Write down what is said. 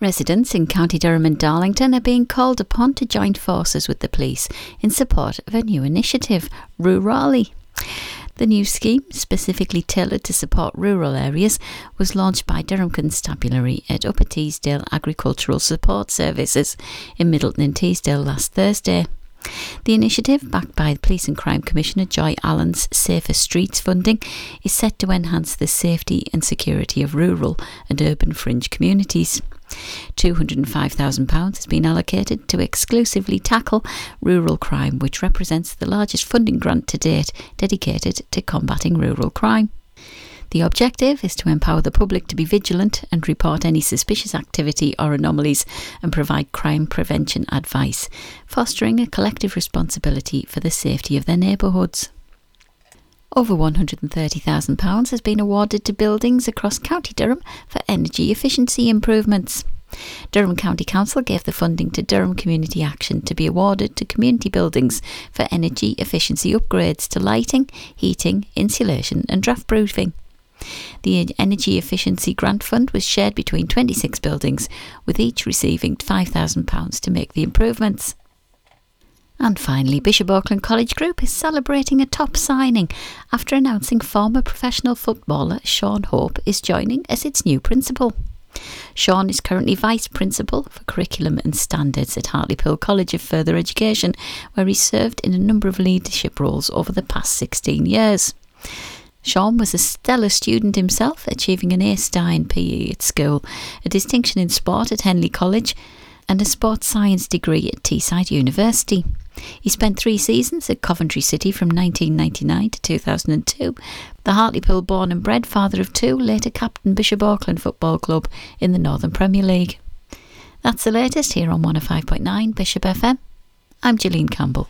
Residents in County Durham and Darlington are being called upon to join forces with the police in support of a new initiative, Rurali. The new scheme, specifically tailored to support rural areas, was launched by Durham Constabulary at Upper Teesdale Agricultural Support Services in Middleton-in-Teesdale last Thursday. The initiative, backed by Police and Crime Commissioner Joy Allen's Safer Streets funding, is set to enhance the safety and security of rural and urban fringe communities. £205,000 has been allocated to exclusively tackle rural crime, which represents the largest funding grant to date dedicated to combating rural crime. The objective is to empower the public to be vigilant and report any suspicious activity or anomalies and provide crime prevention advice, fostering a collective responsibility for the safety of their neighbourhoods. Over £130,000 has been awarded to buildings across County Durham for energy efficiency improvements. Durham County Council gave the funding to Durham Community Action to be awarded to community buildings for energy efficiency upgrades to lighting, heating, insulation, and draft proofing. The Energy Efficiency Grant Fund was shared between 26 buildings, with each receiving £5,000 to make the improvements. And finally, Bishop Auckland College Group is celebrating a top signing after announcing former professional footballer Sean Hope is joining as its new principal. Sean is currently Vice Principal for Curriculum and Standards at Hartlepool College of Further Education, where he served in a number of leadership roles over the past 16 years. Sean was a stellar student himself, achieving an A star in PE at school, a distinction in sport at Henley College, and a sports science degree at Teesside University. He spent three seasons at Coventry City from 1999 to 2002. The Hartlepool born and bred father of two, later captain Bishop Auckland Football Club in the Northern Premier League. That's the latest here on 105.9 Bishop FM. I'm Gillian Campbell.